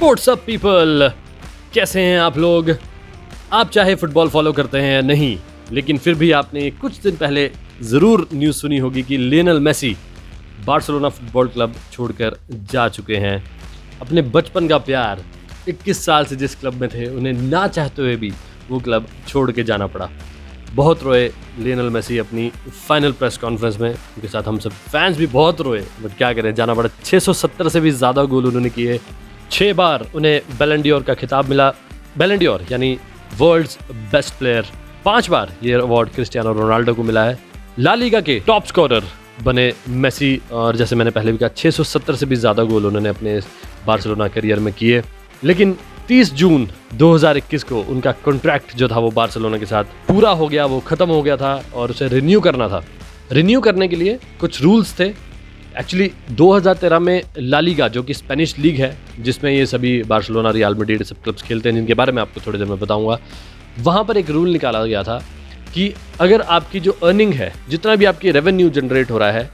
What's up people कैसे हैं आप लोग? आप चाहे फुटबॉल फॉलो करते हैं या नहीं, लेकिन फिर भी आपने कुछ दिन पहले ज़रूर न्यूज़ सुनी होगी कि Lionel Messi Barcelona football club छोड़कर जा चुके हैं। अपने बचपन का प्यार 21 साल से जिस क्लब में थे, उन्हें ना चाहते हुए भी वो क्लब छोड़ के जाना पड़ा। बहुत रोए लियनल मेसी अपनी फाइनल प्रेस कॉन्फ्रेंस में। उनके साथ हम सब फैंस भी बहुत रोए बट क्या करें, जाना पड़ा। 670 से भी ज़्यादा गोल उन्होंने किए। छः बार उन्हें बेलेंडियोर का खिताब मिला। बेलेंडियोर यानी वर्ल्ड्स बेस्ट प्लेयर पाँच बार ये अवार्ड क्रिस्टियानो रोनाल्डो को मिला है। ला लीगा के टॉप स्कोरर बने मेसी और जैसे मैंने पहले भी कहा 670 से भी ज़्यादा गोल उन्होंने अपने बार्सिलोना करियर में किए। लेकिन 30 जून 2021 को उनका कॉन्ट्रैक्ट जो था वो बार्सिलोना के साथ पूरा हो गया, वो ख़त्म हो गया था और उसे रिन्यू करना था। रिन्यू करने के लिए कुछ रूल्स थे। एक्चुअली 2013 में लालीगा जो कि स्पेनिश लीग है, जिसमें ये सभी बार्सिलोना रियल मेड्रिड सब क्लब्स खेलते हैं, जिनके बारे में आपको थोड़ी देर में बताऊँगा, वहाँ पर एक रूल निकाला गया था कि अगर आपकी जो अर्निंग है, जितना भी आपकी रेवेन्यू जनरेट हो रहा है,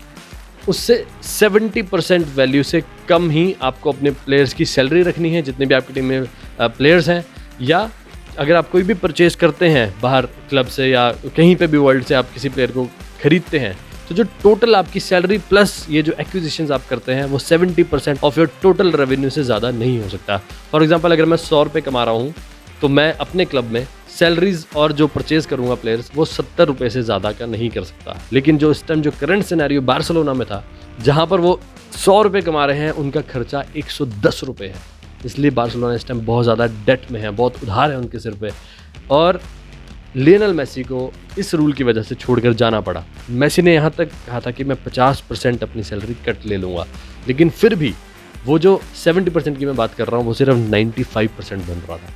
उससे 70 परसेंट वैल्यू से कम ही आपको अपने प्लेयर्स की सैलरी रखनी है, जितने भी आपकी टीम में प्लेयर्स हैं, या अगर आप कोई भी परचेज करते हैं बाहर क्लब से या कहीं पे भी वर्ल्ड से आप किसी प्लेयर को खरीदते हैं तो जो टोटल आपकी सैलरी प्लस ये जो एक्विजिशन आप करते हैं, वो 70 percent of your total revenue से ज़्यादा नहीं हो सकता। फॉर एग्ज़ाम्पल अगर मैं सौ रुपये कमा रहा हूँ तो मैं अपने क्लब में सैलरीज और जो परचेज करूँगा प्लेयर्स वो सत्तर रुपये से ज़्यादा का नहीं कर सकता। लेकिन जो इस टाइम जो करंट सिनेरियो बार्सिलोना में था, जहाँ पर वो सौ रुपये कमा रहे हैं, उनका खर्चा एक सौ दस रुपये है। इसलिए बार्सिलोना इस टाइम बहुत ज़्यादा डेट में है, बहुत उधार है उनके सिर पर और लियनल मेसी को इस रूल की वजह से छोड़कर जाना पड़ा। मेसी ने यहाँ तक कहा था कि मैं 50 परसेंट अपनी सैलरी कट ले लूँगा। लेकिन फिर भी वो जो 70 परसेंट की मैं बात कर रहा हूँ, वो सिर्फ़ 95 परसेंट बन रहा था।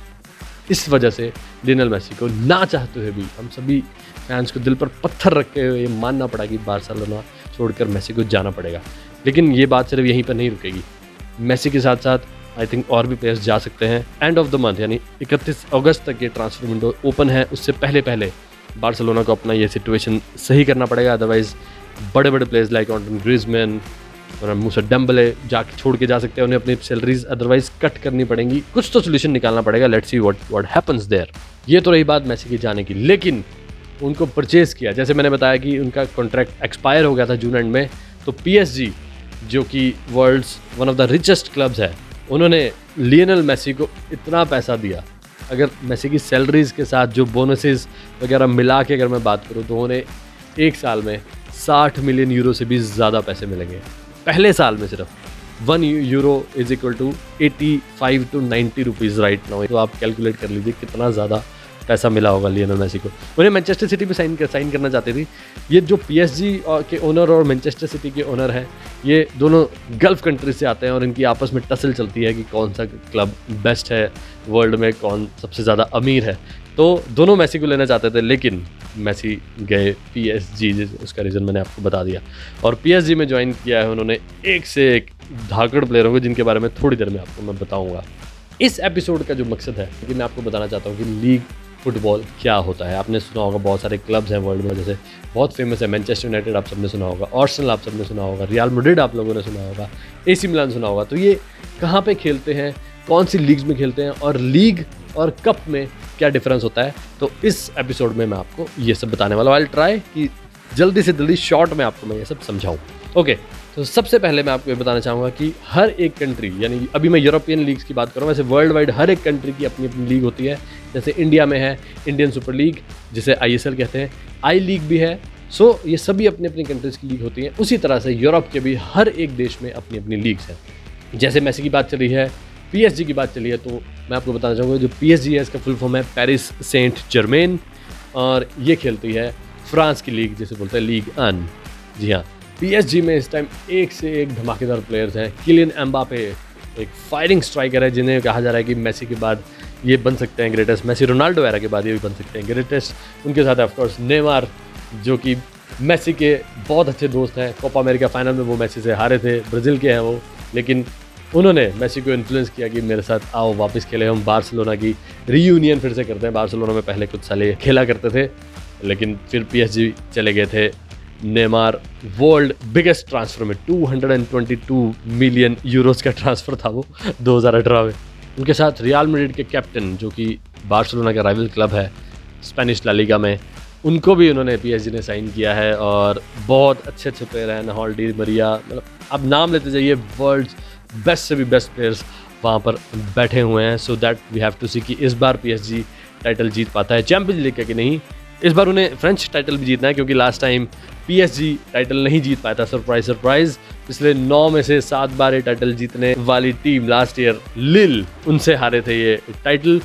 इस वजह से लियनल मेसी को ना चाहते हुए भी हम सभी फैंस को दिल पर पत्थर रखे हुए मानना पड़ा कि बार्सिलोना छोड़कर मेसी को जाना पड़ेगा। लेकिन ये बात सिर्फ़ यहीं पर नहीं रुकेगी। मेसी के साथ साथ आई थिंक और भी प्लेयर्स जा सकते हैं. एंड ऑफ़ द मंथ यानी 31 अगस्त तक ये ट्रांसफ़र विंडो ओपन है. उससे पहले पहले बार्सिलोना को अपना ये सिचुएशन सही करना पड़ेगा. अदरवाइज़ बड़े बड़े प्लेयर्स लाइक ऑन्टन ग्रीजमैन और मुझसे डम्बले जाके छोड़ के जा सकते हैं. उन्हें अपनी सैलरीज अदरवाइज़ कट करनी पड़ेंगी. कुछ तो सोल्यूशन निकालना पड़ेगा. Let see what what happens there ये तो रही बात मैसी की जाने की. लेकिन उनको परचेज किया. जैसे मैंने बताया कि उनका कॉन्ट्रैक्ट एक्सपायर हो गया था जून एंड में तो पीएसजी जो कि world's one of the richest clubs है उन्होंने लियनल मेसी को इतना पैसा दिया। अगर मेसी की सैलरीज के साथ जो बोनसेस वगैरह मिला के अगर मैं बात करूँ तो उन्हें एक साल में 60 मिलियन यूरो से भी ज़्यादा पैसे मिलेंगे। पहले साल में सिर्फ़। One euro is equal to eighty five to ninety rupees right now तो आप कैलकुलेट कर लीजिए कितना ज़्यादा पैसा मिला होगा लियोनल मेसी को। उन्हें मैनचेस्टर सिटी में साइन कर साइन करना चाहती थी। ये जो पीएसजी के ओनर और मैनचेस्टर सिटी के ओनर हैं, ये दोनों गल्फ कंट्री से आते हैं और इनकी आपस में टसल चलती है कि कौन सा क्लब बेस्ट है वर्ल्ड में, कौन सबसे ज़्यादा अमीर है। तो दोनों मैसी को लेना चाहते थे, लेकिन मैसी गए पी एस जी उसका रीज़न मैंने आपको बता दिया। और पी एस जी में ज्वाइन किया है उन्होंने एक से एक धाकड़ प्लेयर होंगे जिनके बारे में थोड़ी देर में आपको मैं बताऊँगा। इस एपिसोड का जो मकसद है, कि मैं आपको बताना चाहता हूँ कि लीग फुटबॉल क्या होता है? आपने सुना होगा बहुत सारे क्लब्स हैं वर्ल्ड में, जैसे बहुत फ़ेमस है मैनचेस्टर यूनाइटेड आप सबने सुना होगा। ऑर्सनल आप सबने सुना होगा। रियल मेड्रिड आप लोगों ने सुना होगा। ए सी मिलान सुना होगा। तो ये कहाँ पर खेलते हैं? कौन सी लीग्स में खेलते हैं? और लीग और कप में क्या डिफरेंस होता है? तो इस एपिसोड में मैं आपको ये सब बताने वाला हूँ। आई ट्राई कि जल्दी से जल्दी शॉर्ट में आपको मैं ये सब समझाऊँ। ओके तो सबसे पहले मैं आपको ये बताना चाहूँगा कि हर एक कंट्री यानी अभी मैं यूरोपियन लीग्स की बात करूँ, वैसे वर्ल्ड वाइड हर एक कंट्री की अपनी अपनी लीग होती है। जैसे इंडिया में है इंडियन सुपर लीग जिसे आईएसएल कहते हैं आई लीग भी है। सो so, ये सभी अपनी अपनी कंट्रीज़ की लीग होती हैं। उसी तरह से यूरोप के भी हर एक देश में अपनी अपनी लीग्स हैं। जैसे मैसी की बात चली है पीएसजी की बात चली है तो मैं आपको बताना चाहूँगा जो पी है इसका फुल फॉर्म है पेरिस सेंट जर्मेन और ये खेलती है फ्रांस की लीग जिसे बोलते हैं लीग अन जी हाँ पी में इस टाइम एक से एक धमाकेदार प्लेयर्स हैं। किलियन एम्बापे एक फायरिंग स्ट्राइकर है जिन्हें कहा जा रहा है कि मैसी के बाद ये बन सकते हैं ग्रेटेस्ट मेसी रोनाल्डो वगैरह के बाद ये भी बन सकते हैं ग्रेटेस्ट उनके साथ ऑफकोर्स नेमार, जो कि मेसी के बहुत अच्छे दोस्त हैं। कोपा अमेरिका फाइनल में वो मेसी से हारे थे, ब्राज़ील के हैं वो। लेकिन उन्होंने मेसी को इन्फ्लुएंस किया कि मेरे साथ आओ, वापस खेले हम बार्सिलोना की रीयूनियन फिर से करते हैं। बार्सिलोना में पहले कुछ साल खेला करते थे, लेकिन फिर पीएसजी चले गए थे। नेमार वर्ल्ड बिगेस्ट ट्रांसफ़र में 222 मिलियन यूरोस का ट्रांसफ़र था वो 2018 में। उनके साथ रियाल मेडिड के कैप्टन, जो कि बार्सिलोना का राइवल क्लब है, स्पेनिश लालिगा में, उनको भी उन्होंने पी ने साइन किया है और बहुत अच्छे अच्छे प्लेयर हैं नहॉल डी मरिया मतलब अब नाम लेते जाइए वर्ल्ड बेस्ट से भी बेस्ट प्लेयर्स वहाँ पर बैठे हुए हैं so that we have to see कि इस बार पीएसजी टाइटल जीत पाता है चैम्पियंस लीग का कि नहीं, इस बार उन्हें फ्रेंच टाइटल भी जीतना है, क्योंकि लास्ट टाइम पीएसजी टाइटल नहीं जीत पाया था सरप्राइज़ सरप्राइज़ पिछले नौ में से सात बार ये टाइटल जीतने वाली टीम लास्ट ईयर लिल उनसे हारे थे ये टाइटल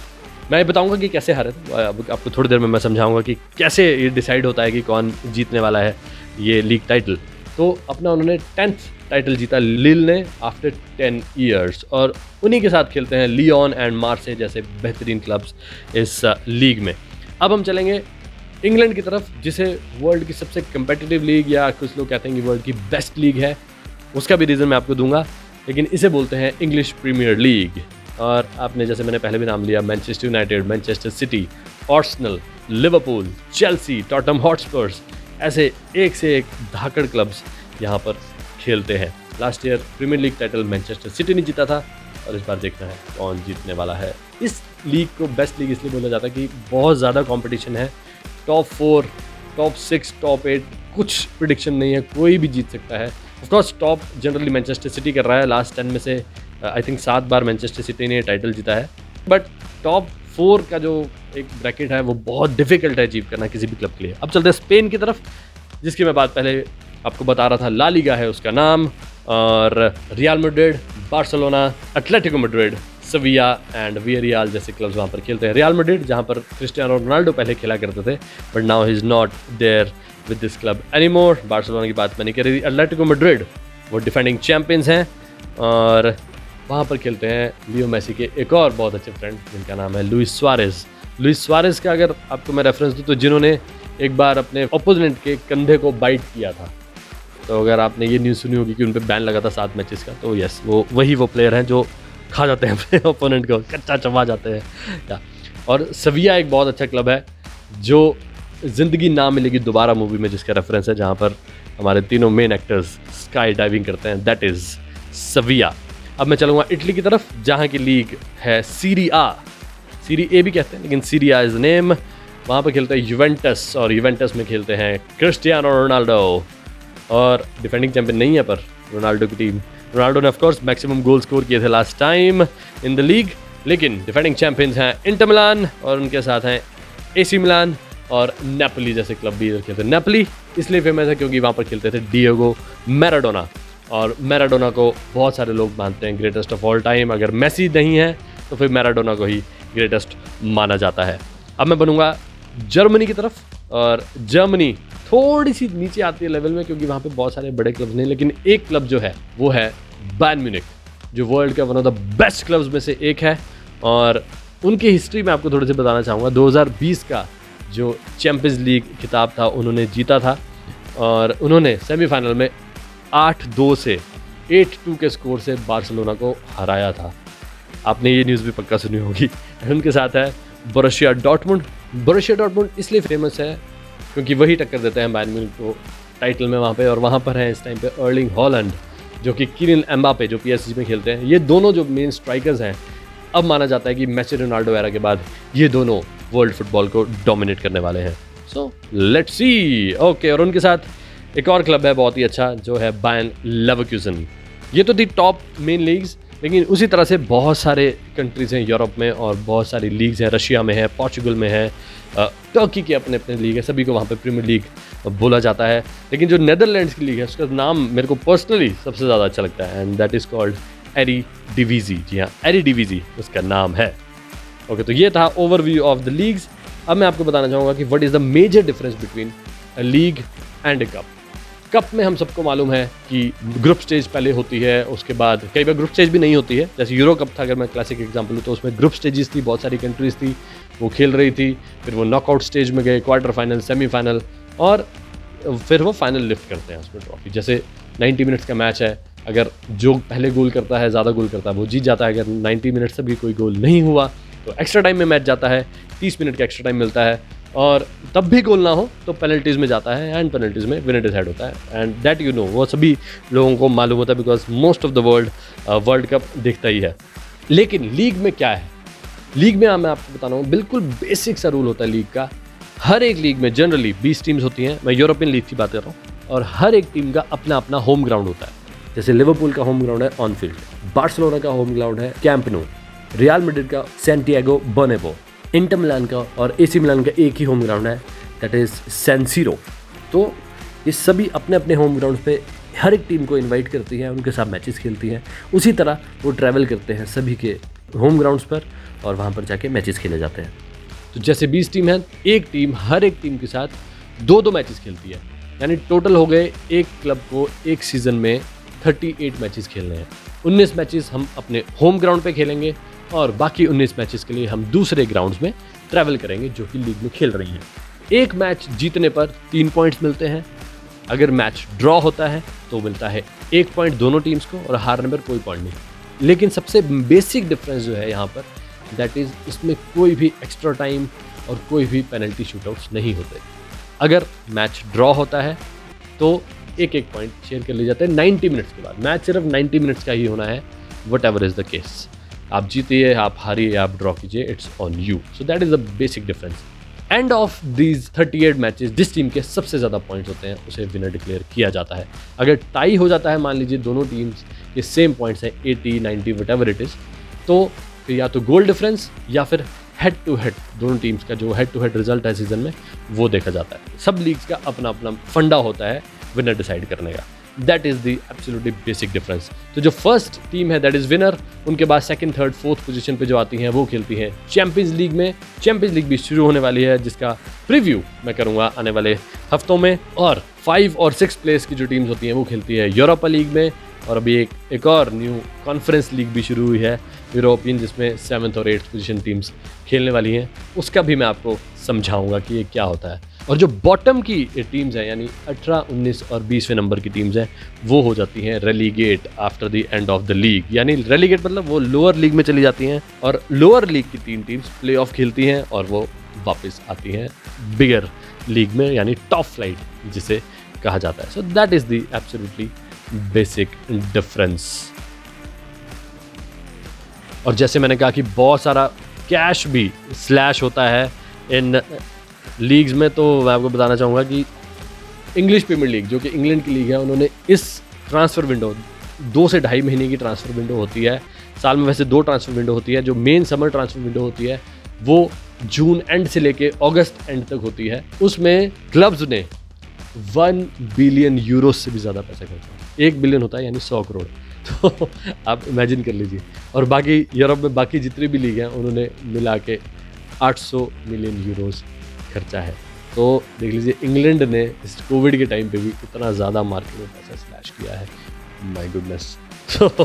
मैं बताऊँगा कि कैसे हारे थे। अब आपको थोड़ी देर में मैं समझाऊँगा कि कैसे ये डिसाइड होता है कि कौन जीतने वाला है ये लीग टाइटल तो अपना उन्होंने टेंथ टाइटल जीता लिल ने आफ्टर टेन ईयर्स और उन्हीं के साथ खेलते हैं लियोन एंड मार्से जैसे बेहतरीन क्लब्स इस लीग में। अब हम चलेंगे इंग्लैंड की तरफ़, जिसे वर्ल्ड की सबसे कम्पिटिटिव लीग या कुछ लोग कहते हैं कि वर्ल्ड की बेस्ट लीग है। उसका भी रीज़न मैं आपको दूँगा, लेकिन इसे बोलते हैं इंग्लिश प्रीमियर लीग और आपने जैसे मैंने पहले भी नाम लिया Manchester United Manchester City Arsenal Liverpool Chelsea Tottenham Hotspurs ऐसे एक से एक धाकड़ क्लब्स यहाँ पर खेलते हैं। Last year Premier League title Manchester City ने जीता था, और इस बार देखना है कौन जीतने वाला है। इस लीग को बेस्ट लीग इसलिए बोला जाता है कि बहुत ज़्यादा कंपटीशन है। Top four top six top eight कुछ प्रिडिक्शन नहीं है, कोई भी जीत सकता है। Of course top generally Manchester City कर रहा है। लास्ट टेन में से आई थिंक सात बार मैनचेस्टर सिटी ने टाइटल जीता है। बट टॉप फोर का जो एक ब्रैकेट है, वो बहुत डिफ़िकल्ट है अचीव करना किसी भी क्लब के लिए। अब चलते हैं स्पेन की तरफ़, जिसकी मैं बात पहले आपको बता रहा था। ला लीगा है उसका नाम, और Real Madrid Barcelona Atletico Madrid Sevilla and Villarreal जैसे क्लब्स वहाँ पर खेलते हैं। रियाल मड्रिड जहाँ पर क्रिस्टियानो रोनाल्डो पहले खेला करते थे but now is not there with this club any more Barcelona की बात मैं नहीं कर रही एटलेटिको मड्रिड वो डिफेंडिंग चैम्पियंस हैं और वहाँ पर खेलते हैं लियो मैसी के एक और बहुत अच्छे फ्रेंड जिनका नाम है लुइस स्वारेज लुइस स्वारेज का अगर आपको मैं रेफरेंस दूँ तो जिन्होंने एक बार अपने ओपोजिट के कंधे को बाइट किया था। तो अगर आपने ये न्यूज़ सुनी होगी कि उन पर बैन लगा था सात मैचेस का तो यस वो, वही वो प्लेयर हैं जो खा जाते हैं अपने ओपोनेंट को कच्चा चबा जाते हैं। या, और सविया एक बहुत अच्छा क्लब है, जो ज़िंदगी ना मिलेगी दोबारा मूवी में, जिसका रेफरेंस है, जहाँ पर हमारे तीनों मेन एक्टर्स स्काई डाइविंग करते हैं। That is Sevilla. अब मैं चलूँगा इटली की तरफ़, जहाँ की लीग है सीरी आ सीरी ए भी कहते हैं, लेकिन सीरी आ इज़ नेम वहाँ पर खेलते हैं यूवेंटस और यूवेंटस में खेलते हैं क्रिस्टियानो रोनाल्डो और डिफेंडिंग चैंपियन नहीं है पर रोनाल्डो की टीम रोनाल्डो ने of course maximum goal score किए थे last time in the league लेकिन डिफेंडिंग चैंपियंस हैं इंटर मिलान और उनके साथ हैं एसी मिलान और नेपली जैसे क्लब भी इधर खेलते हैं नेपली इसलिए फ़ेमस है क्योंकि वहाँ पर खेलते थे डिएगो मैराडोना और मैराडोना को बहुत सारे लोग मानते हैं ग्रेटेस्ट ऑफ़ ऑल टाइम अगर मैसी नहीं है तो फिर मैराडोना को ही ग्रेटेस्ट माना जाता है। अब मैं बनूँगा जर्मनी की तरफ़, और जर्मनी थोड़ी सी नीचे आती है लेवल में क्योंकि वहाँ पे बहुत सारे बड़े क्लब्स नहीं, लेकिन एक क्लब जो है, वो है बैन म्यूनिक जो वर्ल्ड का one of the best clubs में से एक है। और उनकी हिस्ट्री में आपको थोड़े से बताना चाहूँगा। 2020 का जो चैम्पियंस लीग खिताब था, उन्होंने जीता था और उन्होंने सेमीफाइनल में आठ दो से एट टू के स्कोर से बार्सिलोना को हराया था। आपने ये न्यूज़ भी पक्का सुनी होगी। उनके साथ है बोरशिया डॉटमुंड बोरशिया डॉटमुंड इसलिए फ़ेमस है क्योंकि वही टक्कर देते हैं बैन म्यूनिक को टाइटल में वहाँ पे और वहाँ पर है इस टाइम पे अर्लिंग हॉलैंड जो कि किरिन एम्बा पे जो पी में खेलते हैं। ये दोनों जो मेन स्ट्राइकर्स हैं, अब माना जाता है कि मैसी रोनाल्डो वगैरह के बाद ये दोनों वर्ल्ड फुटबॉल को डोमिनेट करने वाले हैं। सो लेट सी ओके और उनके साथ एक और क्लब है बहुत ही अच्छा जो है बैन लेवक्यूजन ये तो थी टॉप मेन लीग्स लेकिन उसी तरह से बहुत सारे कंट्रीज़ हैं यूरोप में और बहुत सारी लीग्स हैं। रशिया में है पोर्चुगल में है टर्की के अपने अपने लीग है, सभी को वहाँ पे प्रीमियर लीग बोला जाता है। लेकिन जो नेदरलैंड्स की लीग है, उसका नाम मेरे को पर्सनली सबसे ज़्यादा अच्छा लगता है and that is called Eredivisie जी हाँ एरी डिवीजी उसका नाम है। ओके तो ये था ओवरव्यू ऑफ़ द लीग्स अब मैं आपको बताना चाहूँगा कि what is the major difference between a league and a cup cup में हम सबको मालूम है कि ग्रुप स्टेज पहले होती है, उसके बाद कई बार ग्रुप स्टेज भी नहीं होती है। जैसे यूरो कप था, अगर मैं क्लासिक एग्ज़ाम्पल लूँ तो उसमें ग्रुप स्टेजेस थी, बहुत सारी कंट्रीज़ थी, वो खेल रही थी, फिर वो नॉकआउट स्टेज में गए क्वार्टर फाइनल सेमीफाइनल और फिर वो फाइनल लिफ्ट करते हैं उसमें ट्रॉफी जैसे 90 मिनट्स का मैच है, अगर जो पहले गोल करता है, ज़्यादा गोल करता है, वो जीत जाता है। अगर 90 मिनट से भी कोई गोल नहीं हुआ तो एक्स्ट्रा टाइम में मैच जाता है 30 मिनट का एक्स्ट्रा टाइम मिलता है और तब भी गोल ना हो तो पेनल्टीज़ में जाता है एंड पेनल्टीज़ में विनर डिसाइड होता है एंड दैट यू नो वो सभी लोगों को मालूम होता है because most of the world world cup दिखता ही है। लेकिन लीग में क्या है? लीग में मैं आपको बता रहा हूँ, बिल्कुल बेसिक सा रूल होता है लीग का। हर एक लीग में जनरली 20 टीम्स होती हैं, मैं यूरोपियन लीग की बात कर रहा हूँ, और हर एक टीम का अपना अपना होम ग्राउंड होता है। जैसे लिवरपूल का होम ग्राउंड है ऑन फ़ील्ड बार्सिलोना का होम ग्राउंड है कैंपनो रियल मेड्रिड का सेंटियागो बनेबो इंटर मिलान का और एसी मिलान का एक ही होम ग्राउंड है दैट इज़ सेंसीरो तो ये सभी अपने अपने होम ग्राउंड पे हर एक टीम को इनवाइट करती है, उनके साथ मैचेस खेलती हैं। उसी तरह वो ट्रैवल करते हैं सभी के होम ग्राउंड्स पर और वहाँ पर जाके मैचेस खेले जाते हैं। तो जैसे 20 टीम है, एक टीम हर एक टीम के साथ दो दो मैचेस खेलती है। यानी टोटल हो गए एक क्लब को एक सीज़न में 38 मैचेस खेलने हैं। 19 मैचेस हम अपने होम ग्राउंड पे खेलेंगे। और बाकी 19 मैचेस के लिए हम दूसरे ग्राउंड्स में ट्रैवल करेंगे जो कि लीग में खेल रही हैं। एक मैच जीतने पर तीन पॉइंट्स मिलते हैं। अगर मैच ड्रॉ होता है तो मिलता है एक पॉइंट दोनों टीम्स को और हारने पर कोई पॉइंट नहीं। लेकिन सबसे बेसिक डिफरेंस जो है यहाँ पर दैट इज़ इसमें कोई भी एक्स्ट्रा टाइम और कोई भी पेनल्टी शूटआउट्स नहीं होते। अगर मैच ड्रॉ होता है तो एक एक पॉइंट शेयर कर लिए जाते हैं। 90 मिनट्स के बाद। मैच सिर्फ़ 90 मिनट्स का ही होना है whatever is the case आप जीतिए, आप हारिए, आप ड्रॉ कीजिए it's on you so that is the basic difference and of these 38 matches जिस टीम के सबसे ज़्यादा पॉइंट्स होते हैं, उसे विनर डिक्लेयर किया जाता है। अगर टाई हो जाता है, मान लीजिए दोनों टीम्स के सेम पॉइंट्स हैं 80 90 वट एवर इट इज़ तो या तो गोल डिफरेंस या फिर हेड टू हेड दोनों टीम्स का जो हेड टू हेड रिज़ल्ट है सीज़न में, वो देखा जाता है। सब लीग्स का अपना अपना फंडा होता है विनर डिसाइड करने का। That is the absolutely basic difference तो जो फ़र्स्ट टीम है दैट इज़ विनर उनके बाद सेकंड थर्ड फोर्थ पोजीशन पे जो आती हैं, वो खेलती हैं चैंपियंस लीग में। चैंपियंस लीग भी शुरू होने वाली है, जिसका प्रीव्यू मैं करूँगा आने वाले हफ्तों में। और फाइव और सिक्स प्लेस की जो टीम्स होती हैं, वो खेलती है यूरोपा लीग में। और अभी एक एक और न्यू कॉन्फ्रेंस लीग भी शुरू हुई है यूरोपियन जिसमें सेवन्थ और एट्थ पोजीशन टीम्स खेलने वाली हैं। उसका भी मैं आपको समझाऊँगा कि ये क्या होता है। और जो बॉटम की टीम्स हैं यानी 18, 19 और 20वें नंबर की टीम्स हैं वो हो जाती हैं relegate after the end of the league यानी रेलीगेट मतलब वो लोअर लीग में चली जाती हैं और लोअर लीग की तीन टीम्स प्ले खेलती हैं और वो वापस आती हैं बिगर लीग में यानी टॉप फ़्लाइट जिसे कहा जाता है। So that is the absolutely basic difference और जैसे मैंने कहा कि बहुत सारा कैश भी स्लैश होता है इन लीग्स में तो मैं आपको बताना चाहूँगा कि इंग्लिश प्रीमियर लीग जो कि इंग्लैंड की लीग है, उन्होंने इस ट्रांसफ़र विंडो दो से ढाई महीने की ट्रांसफ़र विंडो होती है। साल में वैसे दो ट्रांसफ़र विंडो होती है, जो मेन समर ट्रांसफ़र विंडो होती है, वो जून एंड से लेके अगस्त एंड तक होती है। उसमें क्लब्स ने वन बिलियन यूरो से भी ज़्यादा पैसा खर्चा एक बिलियन होता है, यानी सौ करोड़। तो आप इमेजिन कर लीजिए। और बाकी यूरोप में बाकी जितनी भी लीग हैं, उन्होंने मिला के 800 मिलियन यूरोस खर्चा है। तो देख लीजिए, इंग्लैंड ने इस कोविड के टाइम पे भी इतना ज़्यादा मार्केट में पैसा स्लैश किया है। माय गुडनेस तो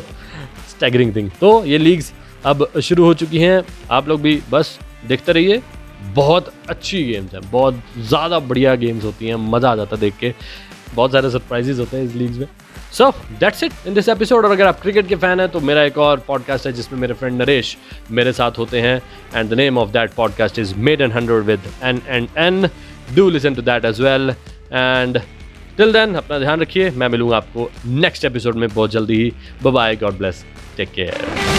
स्टैगरिंग थिंग तो ये लीग्स अब शुरू हो चुकी हैं। आप लोग भी बस देखते रहिए। बहुत अच्छी गेम्स हैं। बहुत ज़्यादा बढ़िया गेम्स होती हैं। मज़ा आ जाता है देख के। बहुत सारे सरप्राइजेज होते हैं इस लीग्स में। So that's it in this episode और अगर आप क्रिकेट के फ़ैन हैं तो मेरा एक और पॉडकास्ट है जिसमें मेरे फ्रेंड नरेश मेरे साथ होते हैं। And the name of that podcast is made an hundred with N and N do listen to that as well and till then अपना ध्यान रखिए। मैं मिलूँगा आपको नेक्स्ट एपिसोड में बहुत जल्दी ही। Bye God bless take care